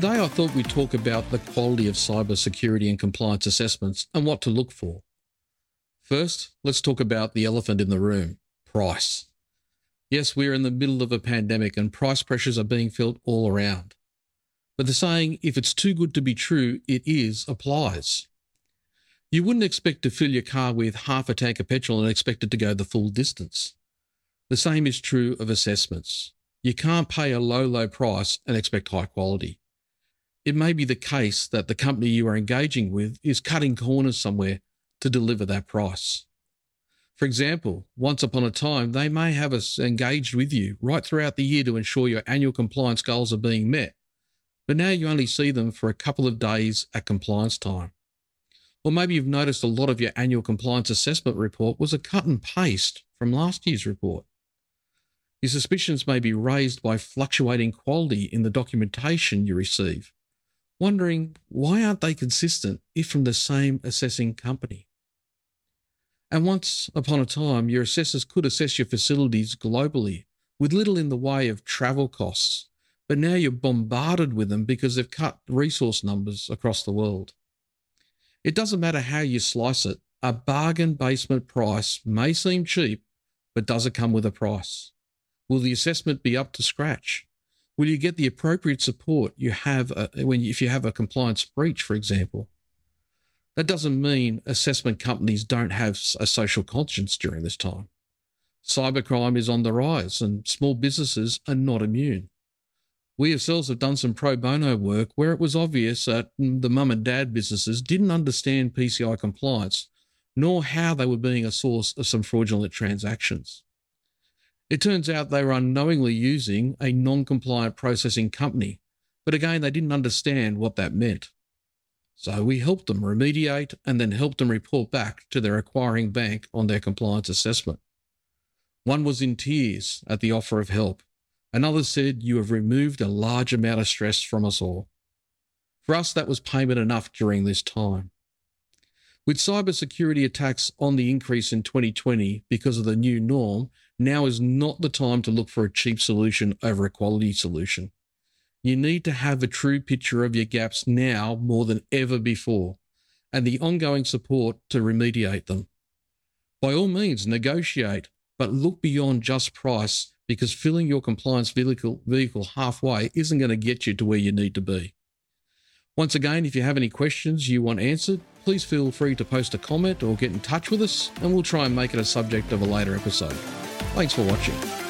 Today, I thought we'd talk about the quality of cybersecurity and compliance assessments and what to look for. First, let's talk about the elephant in the room price. Yes, we're in the middle of a pandemic and price pressures are being felt all around. But the saying, if it's too good to be true, it is, applies. You wouldn't expect to fill your car with half a tank of petrol and expect it to go the full distance. The same is true of assessments. You can't pay a low, low price and expect high quality. It may be the case that the company you are engaging with is cutting corners somewhere to deliver that price. For example, once upon a time, they may have us engaged with you right throughout the year to ensure your annual compliance goals are being met. But now you only see them for a couple of days at compliance time. Or maybe you've noticed a lot of your annual compliance assessment report was a cut and paste from last year's report. Your suspicions may be raised by fluctuating quality in the documentation you receive, wondering why aren't they consistent if from the same assessing company? And once upon a time, your assessors could assess your facilities globally with little in the way of travel costs, but now you're bombarded with them because they've cut resource numbers across the world. It doesn't matter how you slice it, a bargain basement price may seem cheap, but does it come with a price? Will the assessment be up to scratch? Will you get the appropriate support you have a, uh, when if you have a compliance breach, for example? That doesn't mean assessment companies don't have a social conscience during this time. Cybercrime is on the rise, and small businesses are not immune. We ourselves have done some pro bono work where it was obvious that the mum and dad businesses didn't understand PCI compliance, nor how they were being a source of some fraudulent transactions. It turns out they were unknowingly using a non compliant processing company, but again, they didn't understand what that meant. So we helped them remediate and then helped them report back to their acquiring bank on their compliance assessment. One was in tears at the offer of help. Another said, You have removed a large amount of stress from us all. For us, that was payment enough during this time. With cybersecurity attacks on the increase in 2020 because of the new norm, now is not the time to look for a cheap solution over a quality solution. You need to have a true picture of your gaps now more than ever before and the ongoing support to remediate them. By all means, negotiate, but look beyond just price because filling your compliance vehicle, vehicle halfway isn't going to get you to where you need to be. Once again, if you have any questions you want answered, please feel free to post a comment or get in touch with us, and we'll try and make it a subject of a later episode. Thanks for watching.